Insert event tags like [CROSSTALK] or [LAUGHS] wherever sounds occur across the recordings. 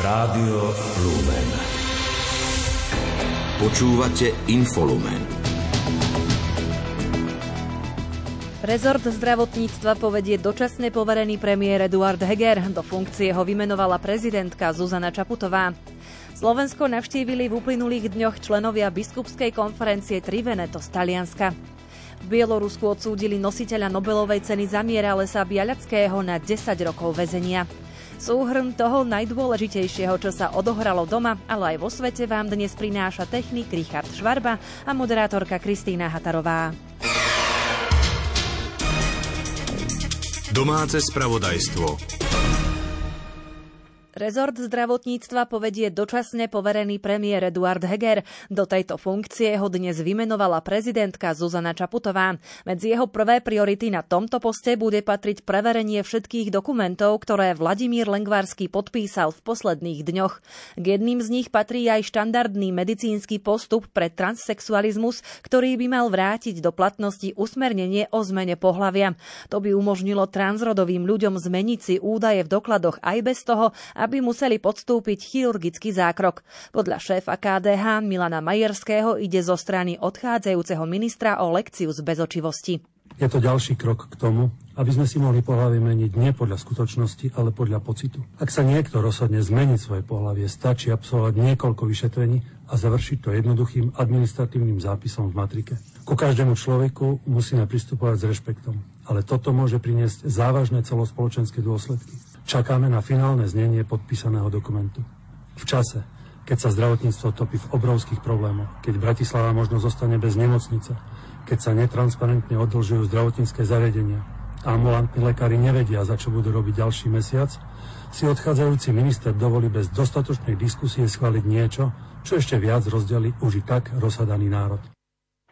Rádio Lumen. Počúvate Infolumen. Rezort zdravotníctva povedie dočasne poverený premiér Eduard Heger. Do funkcie ho vymenovala prezidentka Zuzana Čaputová. Slovensko navštívili v uplynulých dňoch členovia biskupskej konferencie Triveneto z Talianska. V Bielorusku odsúdili nositeľa Nobelovej ceny za mier Alesa Bialackého na 10 rokov väzenia. Súhrn toho najdôležitejšieho, čo sa odohralo doma, ale aj vo svete vám dnes prináša technik Richard Švarba a moderátorka Kristýna Hatarová. Domáce spravodajstvo. Rezort zdravotníctva povedie dočasne poverený premiér Eduard Heger. Do tejto funkcie ho dnes vymenovala prezidentka Zuzana Čaputová. Medzi jeho prvé priority na tomto poste bude patriť preverenie všetkých dokumentov, ktoré Vladimír Lengvarský podpísal v posledných dňoch. K jedným z nich patrí aj štandardný medicínsky postup pre transsexualizmus, ktorý by mal vrátiť do platnosti usmernenie o zmene pohlavia. To by umožnilo transrodovým ľuďom zmeniť si údaje v dokladoch aj bez toho, aby museli podstúpiť chirurgický zákrok. Podľa šéfa KDH Milana Majerského ide zo strany odchádzajúceho ministra o lekciu z bezočivosti. Je to ďalší krok k tomu, aby sme si mohli pohlavie meniť nie podľa skutočnosti, ale podľa pocitu. Ak sa niekto rozhodne zmeniť svoje pohlavie, stačí absolvovať niekoľko vyšetrení a završiť to jednoduchým administratívnym zápisom v matrike. Ku každému človeku musíme pristupovať s rešpektom, ale toto môže priniesť závažné celospoločenské dôsledky. Čakáme na finálne znenie podpísaného dokumentu. V čase, keď sa zdravotníctvo topí v obrovských problémoch, keď Bratislava možno zostane bez nemocnice, keď sa netransparentne odlžujú zdravotnícke zariadenia a ambulantní lekári nevedia, za čo budú robiť ďalší mesiac, si odchádzajúci minister dovolí bez dostatočnej diskusie schváliť niečo, čo ešte viac rozdeli už i tak rozhadaný národ.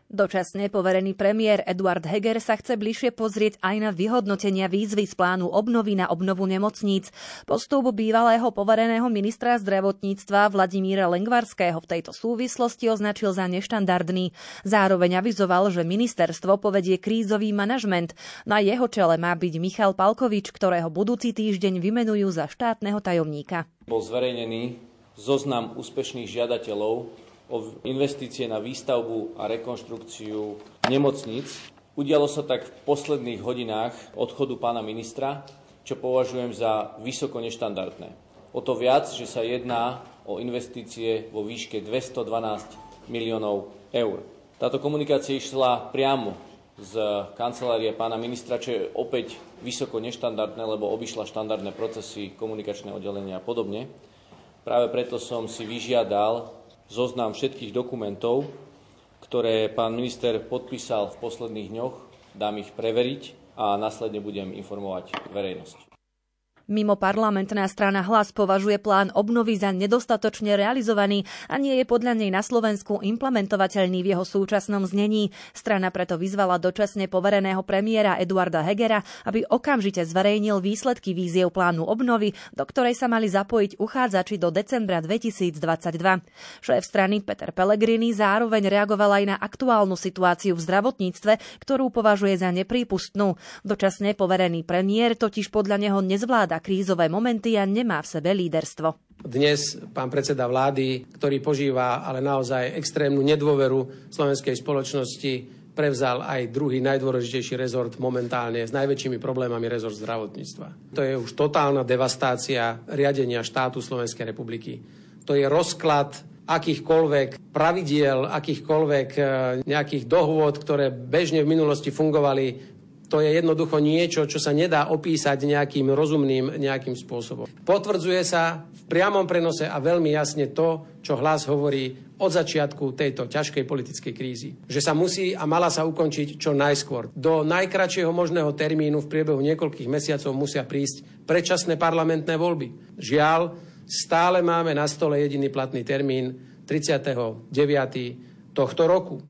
Dočasne poverený premiér Eduard Heger sa chce bližšie pozrieť aj na vyhodnotenia výzvy z plánu obnovy na obnovu nemocníc. Postup bývalého povereného ministra zdravotníctva Vladimíra Lengvarského v tejto súvislosti označil za neštandardný. Zároveň avizoval, že ministerstvo povedie krízový manažment. Na jeho čele má byť Michal Palkovič, ktorého budúci týždeň vymenujú za štátneho tajomníka. Bol zverejnený zoznam úspešných žiadateľov o investície na výstavbu a rekonštrukciu nemocníc. Udialo sa tak v posledných hodinách odchodu pána ministra, čo považujem za vysoko neštandardné. O to viac, že sa jedná o investície vo výške 212 miliónov eur. Táto komunikácia išla priamo z kancelárie pána ministra, čo je opäť vysoko neštandardné, lebo obišla štandardné procesy, komunikačné oddelenia a podobne. Práve preto som si vyžiadal zoznam všetkých dokumentov, ktoré pán minister podpísal v posledných dňoch. Dám ich preveriť a následne budem informovať verejnosť. Mimo parlamentná strana Hlas považuje plán obnovy za nedostatočne realizovaný a nie je podľa nej na Slovensku implementovateľný v jeho súčasnom znení. Strana preto vyzvala dočasne povereného premiéra Eduarda Hegera, aby okamžite zverejnil výsledky víziev plánu obnovy, do ktorej sa mali zapojiť uchádzači do decembra 2022. Šéf strany Peter Pellegrini zároveň reagoval aj na aktuálnu situáciu v zdravotníctve, ktorú považuje za neprípustnú. Dočasne poverený premiér totiž podľa neho nezvláda krízové momenty a nemá v sebe líderstvo. Dnes pán predseda vlády, ktorý požíva ale naozaj extrémnu nedôveru slovenskej spoločnosti, prevzal aj druhý najdôležitejší rezort momentálne s najväčšími problémami rezort zdravotníctva. To je už totálna devastácia riadenia štátu Slovenskej republiky. To je rozklad akýchkoľvek pravidiel, akýchkoľvek e, nejakých dohôd, ktoré bežne v minulosti fungovali to je jednoducho niečo, čo sa nedá opísať nejakým rozumným nejakým spôsobom. Potvrdzuje sa v priamom prenose a veľmi jasne to, čo hlas hovorí od začiatku tejto ťažkej politickej krízy. Že sa musí a mala sa ukončiť čo najskôr. Do najkračšieho možného termínu v priebehu niekoľkých mesiacov musia prísť predčasné parlamentné voľby. Žiaľ, stále máme na stole jediný platný termín 39. tohto roku.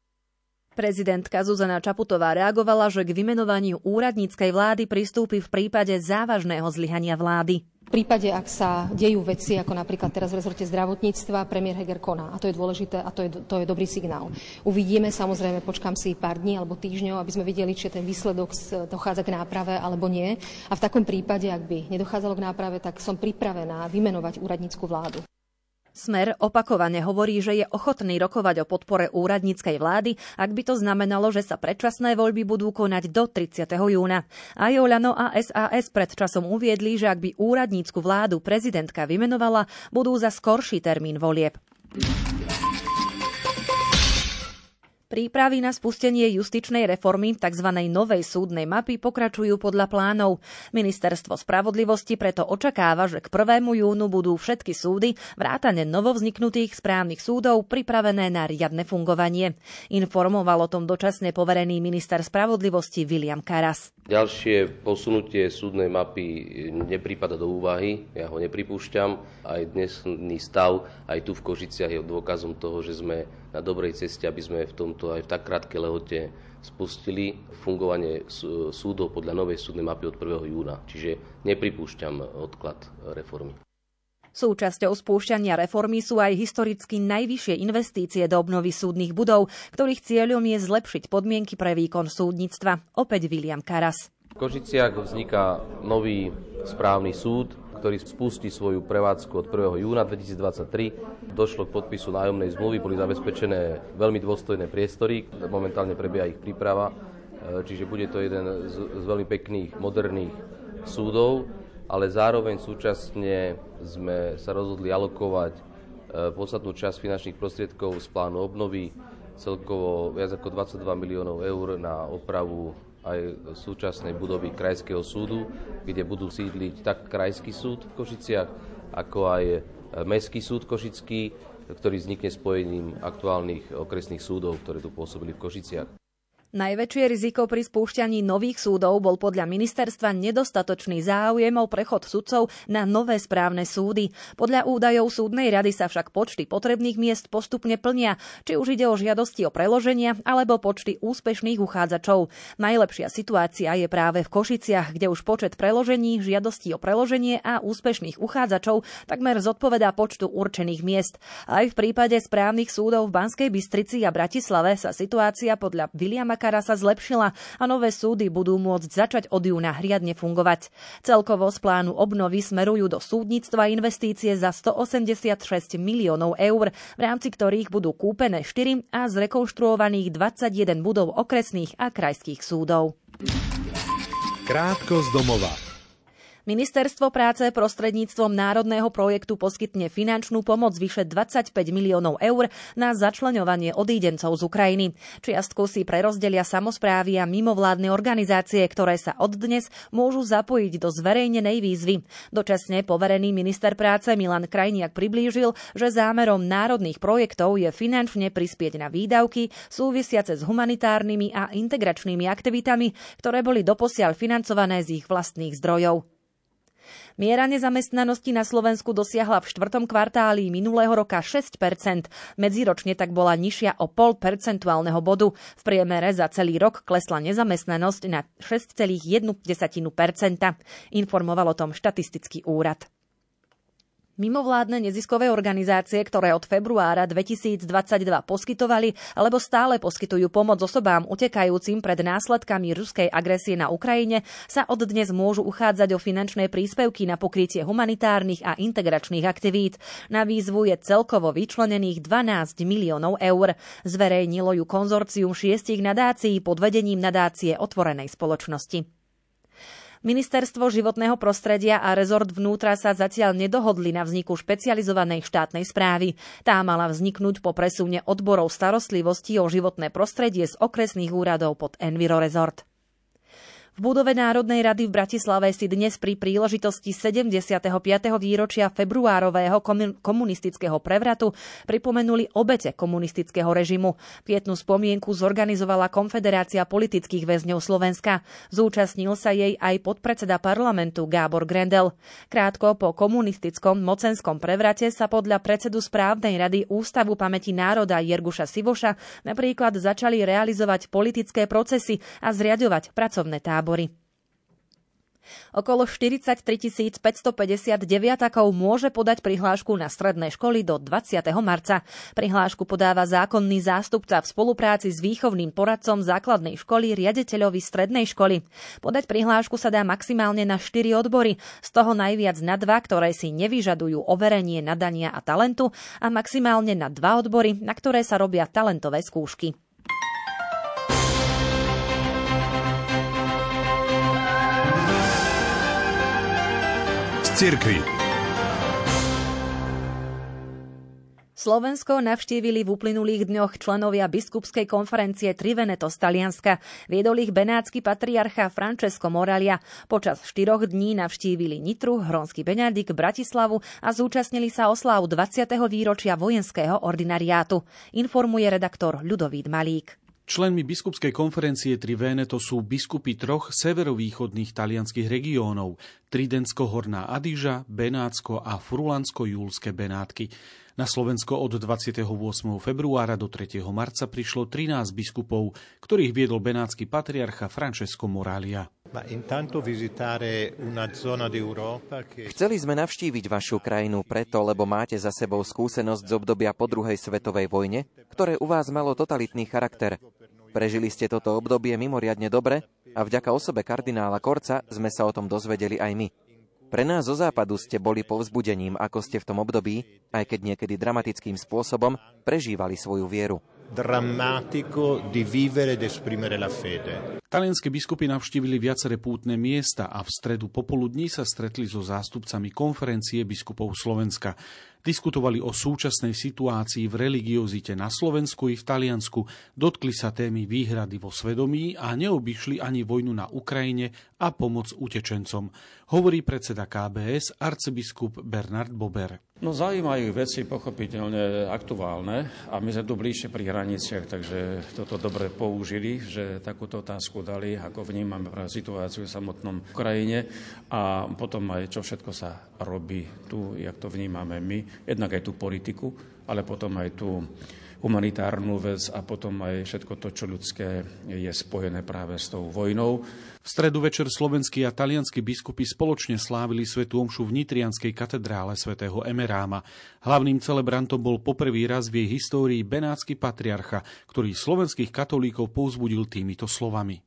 Prezidentka Zuzana Čaputová reagovala, že k vymenovaniu úradníckej vlády pristúpi v prípade závažného zlyhania vlády. V prípade, ak sa dejú veci, ako napríklad teraz v rezorte zdravotníctva, premiér Heger koná. A to je dôležité a to je, to je dobrý signál. Uvidíme, samozrejme, počkám si pár dní alebo týždňov, aby sme videli, či ten výsledok dochádza k náprave alebo nie. A v takom prípade, ak by nedochádzalo k náprave, tak som pripravená vymenovať úradnícku vládu. Smer opakovane hovorí, že je ochotný rokovať o podpore úradníckej vlády, ak by to znamenalo, že sa predčasné voľby budú konať do 30. júna. Aj Oľano a SAS pred časom uviedli, že ak by úradnícku vládu prezidentka vymenovala, budú za skorší termín volieb. Prípravy na spustenie justičnej reformy tzv. novej súdnej mapy pokračujú podľa plánov. Ministerstvo spravodlivosti preto očakáva, že k 1. júnu budú všetky súdy, vrátane novovzniknutých správnych súdov, pripravené na riadne fungovanie. Informoval o tom dočasne poverený minister spravodlivosti William Karas. Ďalšie posunutie súdnej mapy neprípada do úvahy, ja ho nepripúšťam. Aj dnesný stav, aj tu v Kožiciach je dôkazom toho, že sme na dobrej ceste, aby sme v tomto aj v tak krátkej lehote spustili fungovanie súdov podľa novej súdnej mapy od 1. júna. Čiže nepripúšťam odklad reformy. Súčasťou spúšťania reformy sú aj historicky najvyššie investície do obnovy súdnych budov, ktorých cieľom je zlepšiť podmienky pre výkon súdnictva. Opäť William Karas. V Košiciach vzniká nový správny súd, ktorý spustí svoju prevádzku od 1. júna 2023. Došlo k podpisu nájomnej zmluvy, boli zabezpečené veľmi dôstojné priestory, momentálne prebieha ich príprava, e, čiže bude to jeden z, z veľmi pekných, moderných súdov ale zároveň súčasne sme sa rozhodli alokovať e, podstatnú časť finančných prostriedkov z plánu obnovy, celkovo viac ako 22 miliónov eur na opravu aj súčasnej budovy Krajského súdu, kde budú sídliť tak Krajský súd v Košiciach, ako aj e, Mestský súd Košický, ktorý vznikne spojením aktuálnych okresných súdov, ktoré tu pôsobili v Košiciach. Najväčšie riziko pri spúšťaní nových súdov bol podľa ministerstva nedostatočný záujem o prechod sudcov na nové správne súdy. Podľa údajov súdnej rady sa však počty potrebných miest postupne plnia, či už ide o žiadosti o preloženia alebo počty úspešných uchádzačov. Najlepšia situácia je práve v Košiciach, kde už počet preložení, žiadostí o preloženie a úspešných uchádzačov takmer zodpovedá počtu určených miest. Aj v prípade správnych súdov v Banskej Bystrici a Bratislave sa situácia podľa Williama Makara sa zlepšila a nové súdy budú môcť začať od júna riadne fungovať. Celkovo z plánu obnovy smerujú do súdnictva investície za 186 miliónov eur, v rámci ktorých budú kúpené 4 a zrekonštruovaných 21 budov okresných a krajských súdov. Krátko z domova. Ministerstvo práce prostredníctvom národného projektu poskytne finančnú pomoc vyše 25 miliónov eur na začleňovanie odídencov z Ukrajiny. Čiastku si prerozdelia samozprávy a mimovládne organizácie, ktoré sa od dnes môžu zapojiť do zverejnenej výzvy. Dočasne poverený minister práce Milan Krajniak priblížil, že zámerom národných projektov je finančne prispieť na výdavky súvisiace s humanitárnymi a integračnými aktivitami, ktoré boli doposiaľ financované z ich vlastných zdrojov. Miera nezamestnanosti na Slovensku dosiahla v štvrtom kvartáli minulého roka 6% Medziročne tak bola nižšia o pol percentuálneho bodu. V priemere za celý rok klesla nezamestnanosť na 6,1 Informoval o tom štatistický úrad. Mimovládne neziskové organizácie, ktoré od februára 2022 poskytovali alebo stále poskytujú pomoc osobám utekajúcim pred následkami ruskej agresie na Ukrajine, sa od dnes môžu uchádzať o finančné príspevky na pokrytie humanitárnych a integračných aktivít. Na výzvu je celkovo vyčlenených 12 miliónov eur. Zverejnilo ju konzorcium šiestich nadácií pod vedením nadácie otvorenej spoločnosti. Ministerstvo životného prostredia a rezort vnútra sa zatiaľ nedohodli na vzniku špecializovanej štátnej správy. Tá mala vzniknúť po presune odborov starostlivosti o životné prostredie z okresných úradov pod Enviro Resort. V budove Národnej rady v Bratislave si dnes pri príležitosti 75. výročia februárového komunistického prevratu pripomenuli obete komunistického režimu. Pietnú spomienku zorganizovala Konfederácia politických väzňov Slovenska. Zúčastnil sa jej aj podpredseda parlamentu Gábor Grendel. Krátko po komunistickom mocenskom prevrate sa podľa predsedu správnej rady Ústavu pamäti národa Jerguša Sivoša napríklad začali realizovať politické procesy a zriadovať pracovné tábory tábory. Okolo 43 550 deviatakov môže podať prihlášku na stredné školy do 20. marca. Prihlášku podáva zákonný zástupca v spolupráci s výchovným poradcom základnej školy riaditeľovi strednej školy. Podať prihlášku sa dá maximálne na 4 odbory, z toho najviac na dva, ktoré si nevyžadujú overenie nadania a talentu a maximálne na dva odbory, na ktoré sa robia talentové skúšky. Cirkvi. Slovensko navštívili v uplynulých dňoch členovia biskupskej konferencie Triveneto z Talianska. Viedol ich benátsky patriarcha Francesco Moralia. Počas štyroch dní navštívili Nitru, Hronský Beňadik, Bratislavu a zúčastnili sa oslav 20. výročia vojenského ordinariátu. Informuje redaktor Ľudovít Malík. Členmi biskupskej konferencie Tri Veneto sú biskupy troch severovýchodných talianských regiónov Tridentsko-Horná Adiža, Benátsko a Frulansko-Julské Benátky. Na Slovensko od 28. februára do 3. marca prišlo 13 biskupov, ktorých viedol benátsky patriarcha Francesco Moralia. Chceli sme navštíviť vašu krajinu preto, lebo máte za sebou skúsenosť z obdobia po druhej svetovej vojne, ktoré u vás malo totalitný charakter. Prežili ste toto obdobie mimoriadne dobre a vďaka osobe kardinála Korca sme sa o tom dozvedeli aj my. Pre nás zo západu ste boli povzbudením, ako ste v tom období, aj keď niekedy dramatickým spôsobom, prežívali svoju vieru drammatico di vivere ed esprimere la fede. Talianské biskupy navštívili viaceré pútne miesta a v stredu popoludní sa stretli so zástupcami konferencie biskupov Slovenska. Diskutovali o súčasnej situácii v religiozite na Slovensku i v Taliansku, dotkli sa témy výhrady vo svedomí a neobyšli ani vojnu na Ukrajine a pomoc utečencom, hovorí predseda KBS arcibiskup Bernard Bober. No zaujímajú veci pochopiteľne aktuálne a my sme tu bližšie pri hraniciach, takže toto dobre použili, že takúto otázku dali, ako vnímame situáciu v samotnom Ukrajine a potom aj čo všetko sa robí tu, jak to vnímame my, jednak aj tú politiku, ale potom aj tú humanitárnu vec a potom aj všetko to, čo ľudské je spojené práve s tou vojnou. V stredu večer slovenskí a talianskí biskupy spoločne slávili svetú omšu v Nitrianskej katedrále svätého Emeráma. Hlavným celebrantom bol poprvý raz v jej histórii benátsky patriarcha, ktorý slovenských katolíkov povzbudil týmito slovami.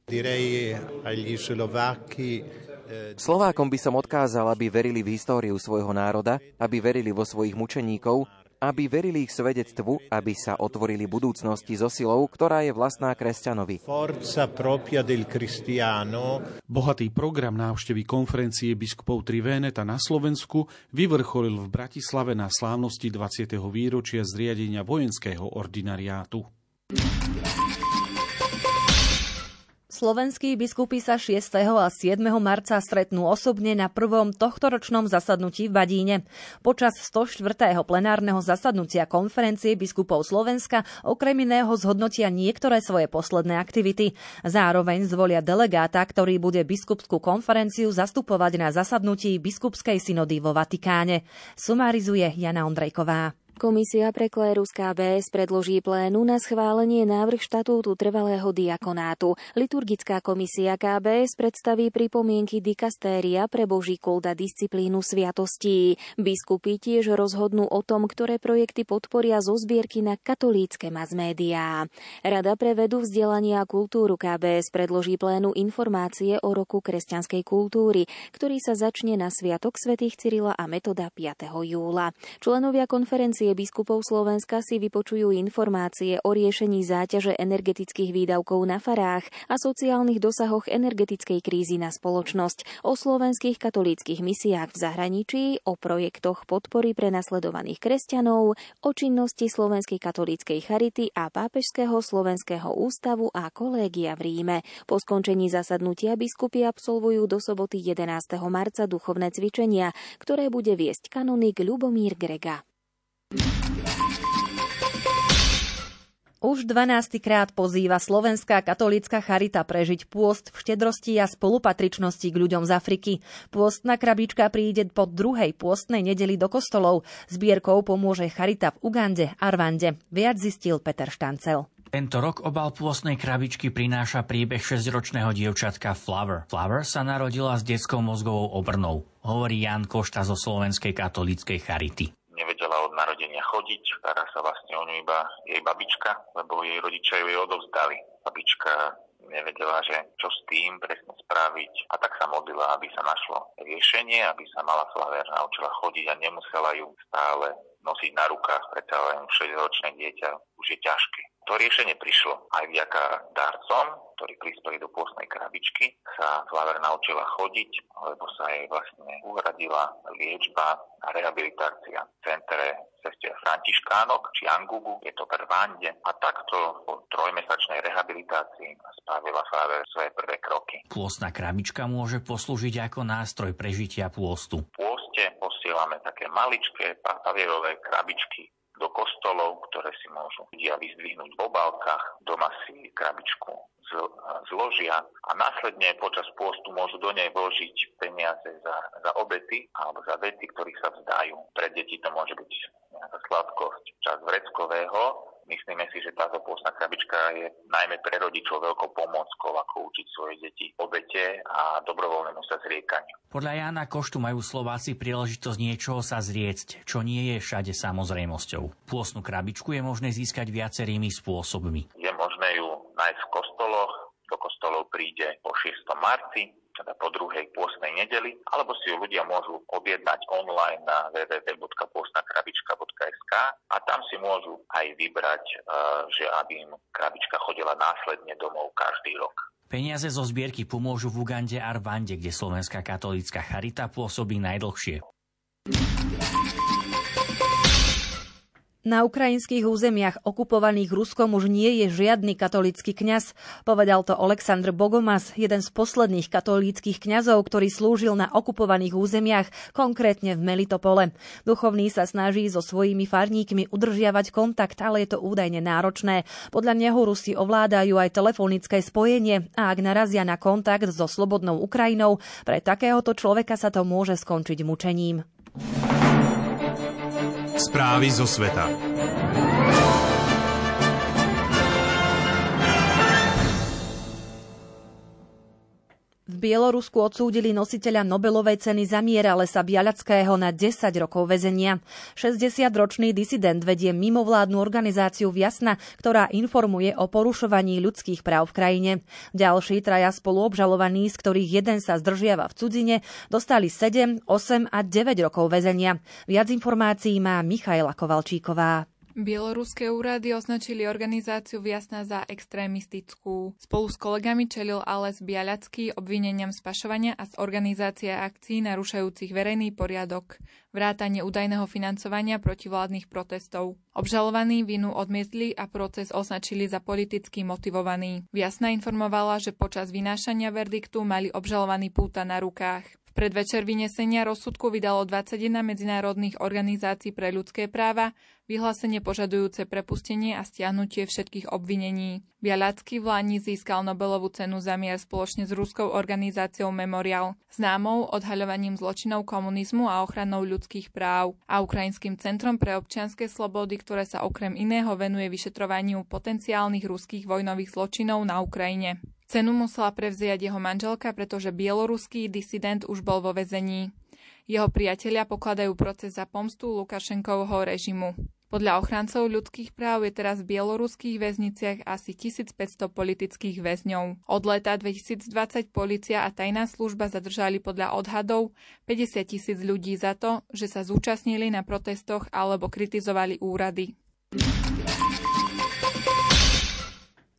Eh, Slovákom by som odkázal, aby verili v históriu svojho národa, aby verili vo svojich mučeníkov aby verili ich svedectvu, aby sa otvorili budúcnosti so silou, ktorá je vlastná kresťanovi. Bohatý program návštevy konferencie biskupov Trivéneta na Slovensku vyvrcholil v Bratislave na slávnosti 20. výročia zriadenia vojenského ordinariátu. Slovenskí biskupy sa 6. a 7. marca stretnú osobne na prvom tohtoročnom zasadnutí v Badíne. Počas 104. plenárneho zasadnutia konferencie biskupov Slovenska okrem iného zhodnotia niektoré svoje posledné aktivity. Zároveň zvolia delegáta, ktorý bude biskupskú konferenciu zastupovať na zasadnutí biskupskej synody vo Vatikáne. Sumarizuje Jana Ondrejková. Komisia pre klérus KBS predloží plénu na schválenie návrh štatútu trvalého diakonátu. Liturgická komisia KBS predstaví pripomienky dikastéria pre Boží kult a disciplínu sviatostí. Biskupy tiež rozhodnú o tom, ktoré projekty podporia zo zbierky na katolícke mass médiá. Rada pre vedu vzdelania a kultúru KBS predloží plénu informácie o roku kresťanskej kultúry, ktorý sa začne na Sviatok svätých Cyrila a Metoda 5. júla. Členovia konferencie konferencie biskupov Slovenska si vypočujú informácie o riešení záťaže energetických výdavkov na farách a sociálnych dosahoch energetickej krízy na spoločnosť, o slovenských katolíckých misiách v zahraničí, o projektoch podpory pre nasledovaných kresťanov, o činnosti Slovenskej katolíckej charity a Pápežského slovenského ústavu a kolégia v Ríme. Po skončení zasadnutia biskupy absolvujú do soboty 11. marca duchovné cvičenia, ktoré bude viesť kanonik Ľubomír Grega. Už 12. krát pozýva Slovenská katolícka charita prežiť pôst v štedrosti a spolupatričnosti k ľuďom z Afriky. Pôstna krabička príde po druhej pôstnej nedeli do kostolov. Zbierkou pomôže charita v Ugande a Rwande. Viac zistil Peter Štancel. Tento rok obal pôstnej krabičky prináša príbeh 6-ročného dievčatka Flower. Flower sa narodila s detskou mozgovou obrnou, hovorí Jan Košta zo Slovenskej katolíckej Charity nevedela od narodenia chodiť, stará sa vlastne o ňu iba jej babička, lebo jej rodičia ju jej odovzdali. Babička nevedela, že čo s tým presne spraviť a tak sa modlila, aby sa našlo riešenie, aby sa mala Flaver naučila chodiť a nemusela ju stále nosiť na rukách, predsa len 6-ročné dieťa už je ťažké. To riešenie prišlo aj vďaka darcom, ktorí prispeli do pôstnej krabičky, sa Flaver naučila chodiť, lebo sa jej vlastne uhradila liečba a rehabilitácia v centre sestier Františkánok či Angubu, je to v Rwande a takto po trojmesačnej rehabilitácii spávila Flaver svoje prvé kroky. Pôstna krabička môže poslúžiť ako nástroj prežitia pôstu. V pôste posielame také maličké papierové krabičky do kostolov, ktoré si môžu ľudia vyzdvihnúť v obálkach, doma si krabičku zložia a následne počas pôstu môžu do nej vložiť peniaze za, za obety alebo za vety, ktorých sa vzdajú. Pre deti to môže byť nejaká sladkosť, čas vreckového, Myslíme si, že táto pôstna krabička je najmä pre rodičov veľkou pomockou, ako učiť svoje deti obete a dobrovoľnému sa zriekaniu. Podľa Jana Koštu majú Slováci príležitosť niečoho sa zriecť, čo nie je všade samozrejmosťou. Pôstnu krabičku je možné získať viacerými spôsobmi. Je možné ju nájsť v kostoloch, do kostolov príde po 6. marci, teda po druhej pôstnej nedeli, alebo si ju ľudia môžu objednať online na www.postnakrabička.sk a tam si môžu aj vybrať, e, že aby im krabička chodila následne domov každý rok. Peniaze zo zbierky pomôžu v Ugande a Rwande, kde Slovenská katolícka charita pôsobí najdlhšie. Na ukrajinských územiach okupovaných Ruskom už nie je žiadny katolícky kňaz, povedal to Aleksandr Bogomas, jeden z posledných katolíckých kňazov, ktorý slúžil na okupovaných územiach, konkrétne v Melitopole. Duchovný sa snaží so svojimi farníkmi udržiavať kontakt, ale je to údajne náročné. Podľa neho Rusi ovládajú aj telefonické spojenie a ak narazia na kontakt so slobodnou Ukrajinou, pre takéhoto človeka sa to môže skončiť mučením. Správy zo sveta. Bielorusku odsúdili nositeľa Nobelovej ceny za mier Lesa Bialackého na 10 rokov väzenia. 60-ročný disident vedie mimovládnu organizáciu Viasna, ktorá informuje o porušovaní ľudských práv v krajine. Ďalší traja spoluobžalovaní, z ktorých jeden sa zdržiava v cudzine, dostali 7, 8 a 9 rokov väzenia. Viac informácií má Michaela Kovalčíková. Bieloruské úrady označili organizáciu Viasna za extrémistickú. Spolu s kolegami čelil Ales Bialacký obvineniam spašovania a z organizácie akcií narušajúcich verejný poriadok, vrátanie údajného financovania protivládnych protestov. Obžalovaní vinu odmietli a proces označili za politicky motivovaný. Viasna informovala, že počas vynášania verdiktu mali obžalovaní púta na rukách predvečer vynesenia rozsudku vydalo 21 medzinárodných organizácií pre ľudské práva vyhlásenie požadujúce prepustenie a stiahnutie všetkých obvinení. Bialacký v Lani získal Nobelovú cenu za mier spoločne s ruskou organizáciou Memorial, známou odhaľovaním zločinov komunizmu a ochranou ľudských práv a Ukrajinským centrom pre občianske slobody, ktoré sa okrem iného venuje vyšetrovaniu potenciálnych ruských vojnových zločinov na Ukrajine. Cenu musela prevziať jeho manželka, pretože bieloruský disident už bol vo vezení. Jeho priatelia pokladajú proces za pomstu Lukašenkovho režimu. Podľa ochrancov ľudských práv je teraz v bieloruských väzniciach asi 1500 politických väzňov. Od leta 2020 policia a tajná služba zadržali podľa odhadov 50 tisíc ľudí za to, že sa zúčastnili na protestoch alebo kritizovali úrady.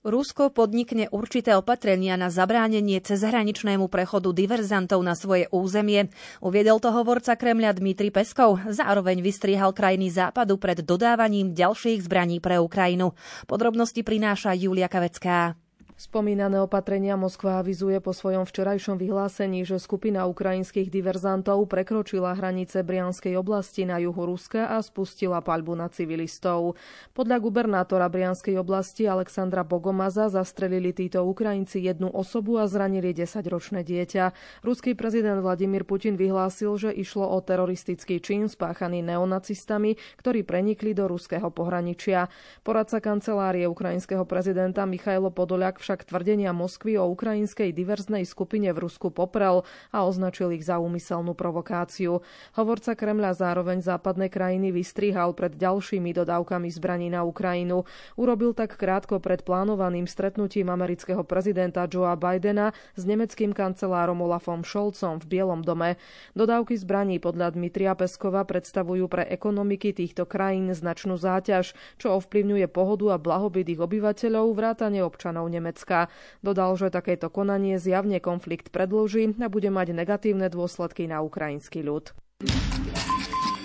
Rusko podnikne určité opatrenia na zabránenie cezhraničnému prechodu diverzantov na svoje územie. Uviedol to hovorca Kremľa Dmitry Peskov. Zároveň vystriehal krajiny západu pred dodávaním ďalších zbraní pre Ukrajinu. Podrobnosti prináša Julia Kavecká. Spomínané opatrenia Moskva avizuje po svojom včerajšom vyhlásení, že skupina ukrajinských diverzantov prekročila hranice Brianskej oblasti na juhu Ruska a spustila paľbu na civilistov. Podľa gubernátora Brianskej oblasti Alexandra Bogomaza zastrelili títo Ukrajinci jednu osobu a zranili 10-ročné dieťa. Ruský prezident Vladimír Putin vyhlásil, že išlo o teroristický čin spáchaný neonacistami, ktorí prenikli do ruského pohraničia. Poradca kancelárie ukrajinského prezidenta Michailo Podoliak však však tvrdenia Moskvy o ukrajinskej diverznej skupine v Rusku poprel a označil ich za úmyselnú provokáciu. Hovorca Kremľa zároveň západné krajiny vystrihal pred ďalšími dodávkami zbraní na Ukrajinu. Urobil tak krátko pred plánovaným stretnutím amerického prezidenta Joea Bidena s nemeckým kancelárom Olafom Scholzom v Bielom dome. Dodávky zbraní podľa Dmitria Peskova predstavujú pre ekonomiky týchto krajín značnú záťaž, čo ovplyvňuje pohodu a blahobyt ich obyvateľov, vrátane občanov Nemecka. Nemecka. Dodal, že takéto konanie zjavne konflikt predlží a bude mať negatívne dôsledky na ukrajinský ľud.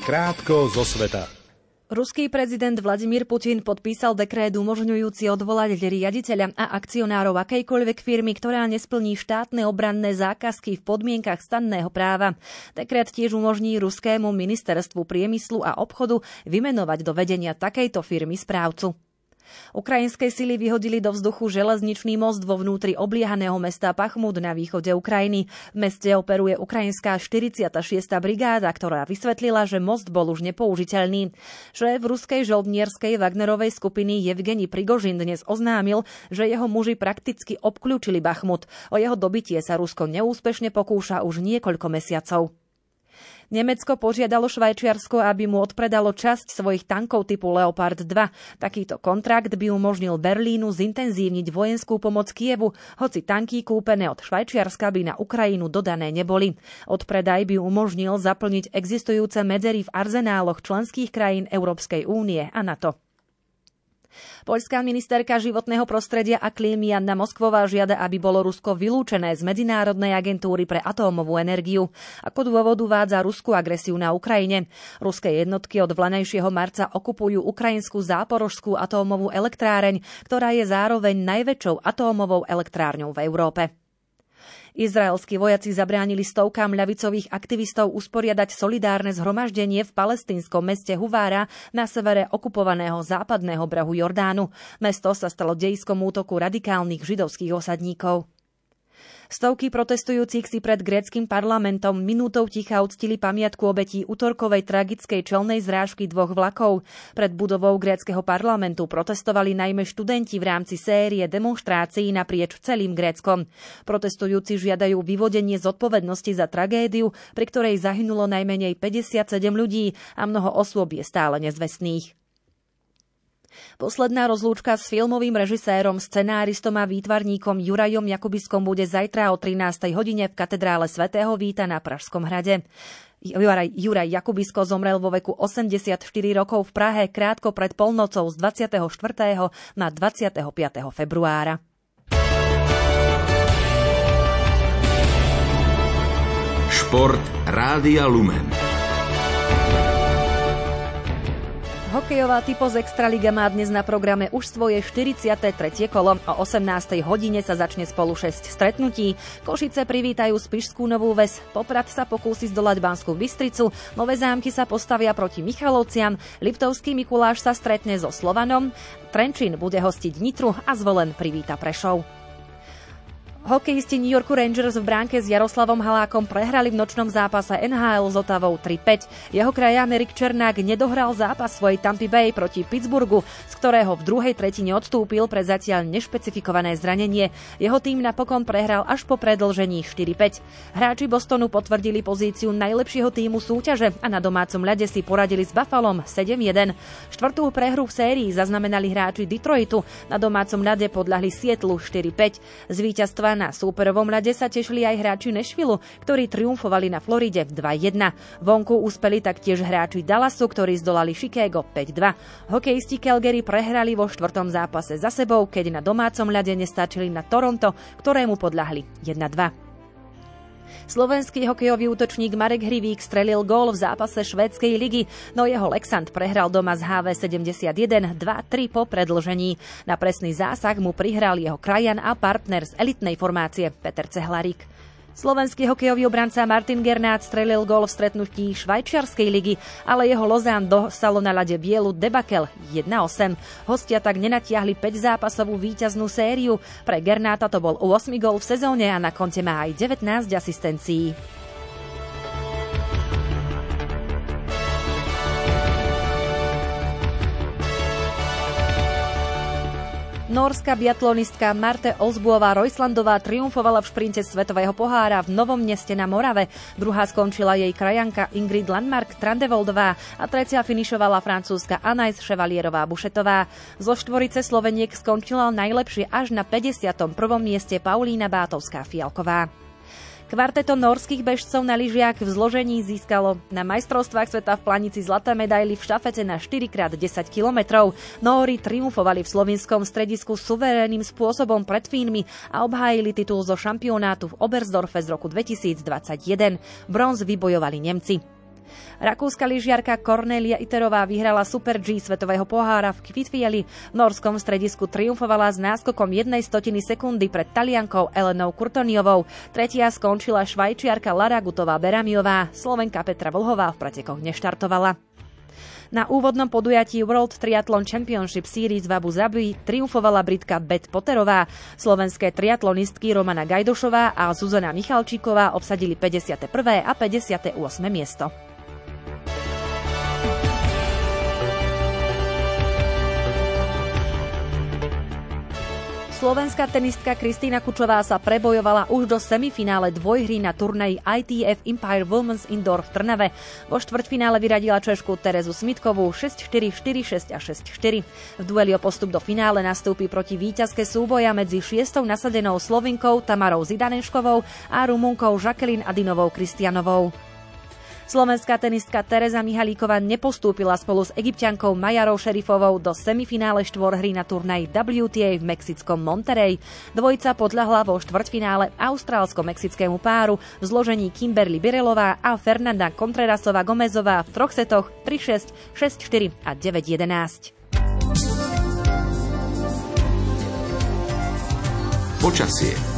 Krátko zo sveta. Ruský prezident Vladimír Putin podpísal dekrét umožňujúci odvolať riaditeľa a akcionárov akejkoľvek firmy, ktorá nesplní štátne obranné zákazky v podmienkach stanného práva. Dekrét tiež umožní ruskému ministerstvu priemyslu a obchodu vymenovať do vedenia takejto firmy správcu. Ukrajinské sily vyhodili do vzduchu železničný most vo vnútri obliehaného mesta Pachmud na východe Ukrajiny. V meste operuje ukrajinská 46. brigáda, ktorá vysvetlila, že most bol už nepoužiteľný. Šéf ruskej žoldnierskej Wagnerovej skupiny Evgeni Prigožin dnes oznámil, že jeho muži prakticky obklúčili Bachmut. O jeho dobitie sa Rusko neúspešne pokúša už niekoľko mesiacov. Nemecko požiadalo Švajčiarsko, aby mu odpredalo časť svojich tankov typu Leopard 2. Takýto kontrakt by umožnil Berlínu zintenzívniť vojenskú pomoc Kievu, hoci tanky kúpené od Švajčiarska by na Ukrajinu dodané neboli. Odpredaj by umožnil zaplniť existujúce medzery v arzenáloch členských krajín Európskej únie a NATO. Poľská ministerka životného prostredia a klímy Anna Moskvová žiada, aby bolo Rusko vylúčené z Medzinárodnej agentúry pre atómovú energiu. Ako dôvod uvádza ruskú agresiu na Ukrajine. Ruské jednotky od vlanejšieho marca okupujú ukrajinskú záporožskú atómovú elektráreň, ktorá je zároveň najväčšou atómovou elektrárňou v Európe. Izraelskí vojaci zabránili stovkám ľavicových aktivistov usporiadať solidárne zhromaždenie v palestínskom meste Huvára na severe okupovaného západného brehu Jordánu. Mesto sa stalo dejskom útoku radikálnych židovských osadníkov. Stovky protestujúcich si pred gréckým parlamentom minútou ticha uctili pamiatku obetí útorkovej tragickej čelnej zrážky dvoch vlakov. Pred budovou gréckého parlamentu protestovali najmä študenti v rámci série demonstrácií naprieč celým Gréckom. Protestujúci žiadajú vyvodenie zodpovednosti za tragédiu, pri ktorej zahynulo najmenej 57 ľudí a mnoho osôb je stále nezvestných. Posledná rozlúčka s filmovým režisérom, scenáristom a výtvarníkom Jurajom Jakubiskom bude zajtra o 13. hodine v katedrále svätého Víta na Pražskom hrade. Juraj, Juraj Jakubisko zomrel vo veku 84 rokov v Prahe krátko pred polnocou z 24. na 25. februára. Šport Rádia Lumen. Hokejová typo z Extraliga má dnes na programe už svoje 43. kolo. O 18. hodine sa začne spolu 6 stretnutí. Košice privítajú Spišskú Novú Ves, Poprad sa pokúsi zdolať Banskú Bystricu, Nové zámky sa postavia proti Michalovciam, Liptovský Mikuláš sa stretne so Slovanom, Trenčín bude hostiť Nitru a zvolen privíta Prešov. Hokejisti New Yorku Rangers v bránke s Jaroslavom Halákom prehrali v nočnom zápase NHL s Otavou 3-5. Jeho krajan Erik Černák nedohral zápas svojej Tampa Bay proti Pittsburghu, z ktorého v druhej tretine odstúpil pre zatiaľ nešpecifikované zranenie. Jeho tým napokon prehral až po predlžení 4-5. Hráči Bostonu potvrdili pozíciu najlepšieho týmu súťaže a na domácom ľade si poradili s Buffalom 7-1. Štvrtú prehru v sérii zaznamenali hráči Detroitu. Na domácom ľade podľahli Sietlu 4-5. Z na súperovom ľade sa tešili aj hráči Nešvilu, ktorí triumfovali na Floride v 2-1. Vonku úspeli taktiež hráči Dallasu, ktorí zdolali Chicago 5-2. Hokejisti Calgary prehrali vo štvrtom zápase za sebou, keď na domácom ľade nestačili na Toronto, ktorému podľahli 1-2. Slovenský hokejový útočník Marek Hrivík strelil gól v zápase švédskej ligy, no jeho Lexant prehral doma z HV 71 2-3 po predlžení. Na presný zásah mu prihral jeho krajan a partner z elitnej formácie Peter Cehlarík. Slovenský hokejový obranca Martin Gernát strelil gól v stretnutí švajčiarskej ligy, ale jeho Lozán dostalo na lade bielu debakel 1-8. Hostia tak nenatiahli 5-zápasovú víťaznú sériu. Pre Gernáta to bol 8 gól v sezóne a na konte má aj 19 asistencií. Norská biatlonistka Marte Ozbuová Rojslandová triumfovala v šprinte Svetového pohára v Novom meste na Morave. Druhá skončila jej krajanka Ingrid Landmark Trandevoldová a tretia finišovala francúzska Anais Chevalierová Bušetová. Zo štvorice Sloveniek skončila najlepšie až na 51. mieste Paulína Bátovská Fialková. Kvarteto norských bežcov na lyžiach v zložení získalo na majstrovstvách sveta v Planici zlaté medaily v štafete na 4x10 kilometrov. Nóri triumfovali v slovinskom stredisku suverénnym spôsobom pred Fínmi a obhájili titul zo šampionátu v Oberstdorfe z roku 2021. Bronz vybojovali Nemci. Rakúska lyžiarka Cornelia Iterová vyhrala Super G svetového pohára v Kvitfieli. V norskom stredisku triumfovala s náskokom jednej stotiny sekundy pred Taliankou Elenou Kurtoniovou. Tretia skončila švajčiarka Lara Gutová Beramiová. Slovenka Petra Vlhová v pretekoch neštartovala. Na úvodnom podujatí World Triathlon Championship Series v Abu Zabi triumfovala Britka Bet Potterová. Slovenské triatlonistky Romana Gajdošová a Zuzana Michalčíková obsadili 51. a 58. miesto. Slovenská tenistka Kristýna Kučová sa prebojovala už do semifinále dvojhry na turnaji ITF Empire Women's Indoor v Trnave. Vo štvrťfinále vyradila Češku Terezu Smitkovú 6-4, 4-6 a 6-4. V dueli o postup do finále nastúpi proti víťazke súboja medzi šiestou nasadenou Slovinkou Tamarou Zidaneškovou a Rumunkou Jacqueline Adinovou Kristianovou. Slovenská tenistka Teresa Mihalíková nepostúpila spolu s egyptiankou Majarou Šerifovou do semifinále štvorhry na turnaj WTA v mexickom Monterey. Dvojica podľahla vo štvrťfinále austrálsko-mexickému páru v zložení Kimberly Birelová a Fernanda Contrerasová Gomezová v troch setoch 3-6, 6-4 a 9-11. Počasie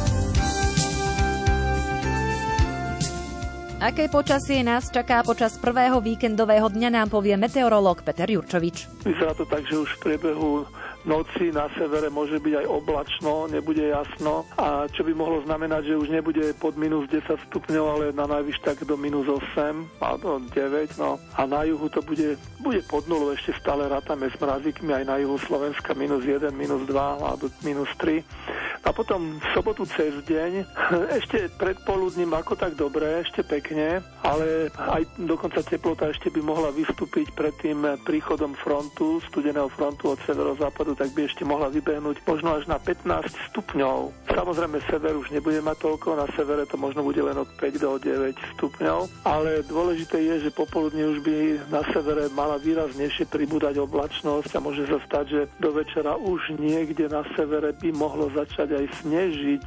Aké počasie nás čaká počas prvého víkendového dňa nám povie meteorológ Peter Jurčovič. Vyzerá to tak, že už v priebehu noci na severe môže byť aj oblačno, nebude jasno a čo by mohlo znamenať, že už nebude pod minus 10 stupňov, ale na najvyš tak do minus 8 alebo 9. No. A na juhu to bude, bude pod nulu, ešte stále rátame s mrazíkmi aj na juhu Slovenska minus 1, minus 2 alebo minus 3. A potom v sobotu cez deň, [LAUGHS] ešte predpoludním ako tak dobre, ešte pekne, ale aj dokonca teplota ešte by mohla vystúpiť pred tým príchodom frontu, studeného frontu od severozápadu západu, tak by ešte mohla vybehnúť možno až na 15 stupňov. Samozrejme sever už nebude mať toľko, na severe to možno bude len od 5 do 9 stupňov, ale dôležité je, že popoludne už by na severe mala výraznejšie pribúdať oblačnosť a môže sa stať, že do večera už niekde na severe by mohlo začať aj snežiť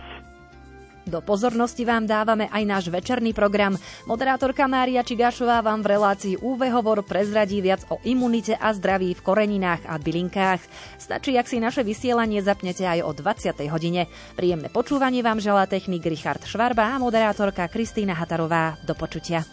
do pozornosti vám dávame aj náš večerný program. Moderátorka Mária Čigášová vám v relácii UV hovor prezradí viac o imunite a zdraví v koreninách a bylinkách. Stačí, ak si naše vysielanie zapnete aj o 20. hodine. Príjemné počúvanie vám želá technik Richard Švarba a moderátorka Kristýna Hatarová. Do počutia.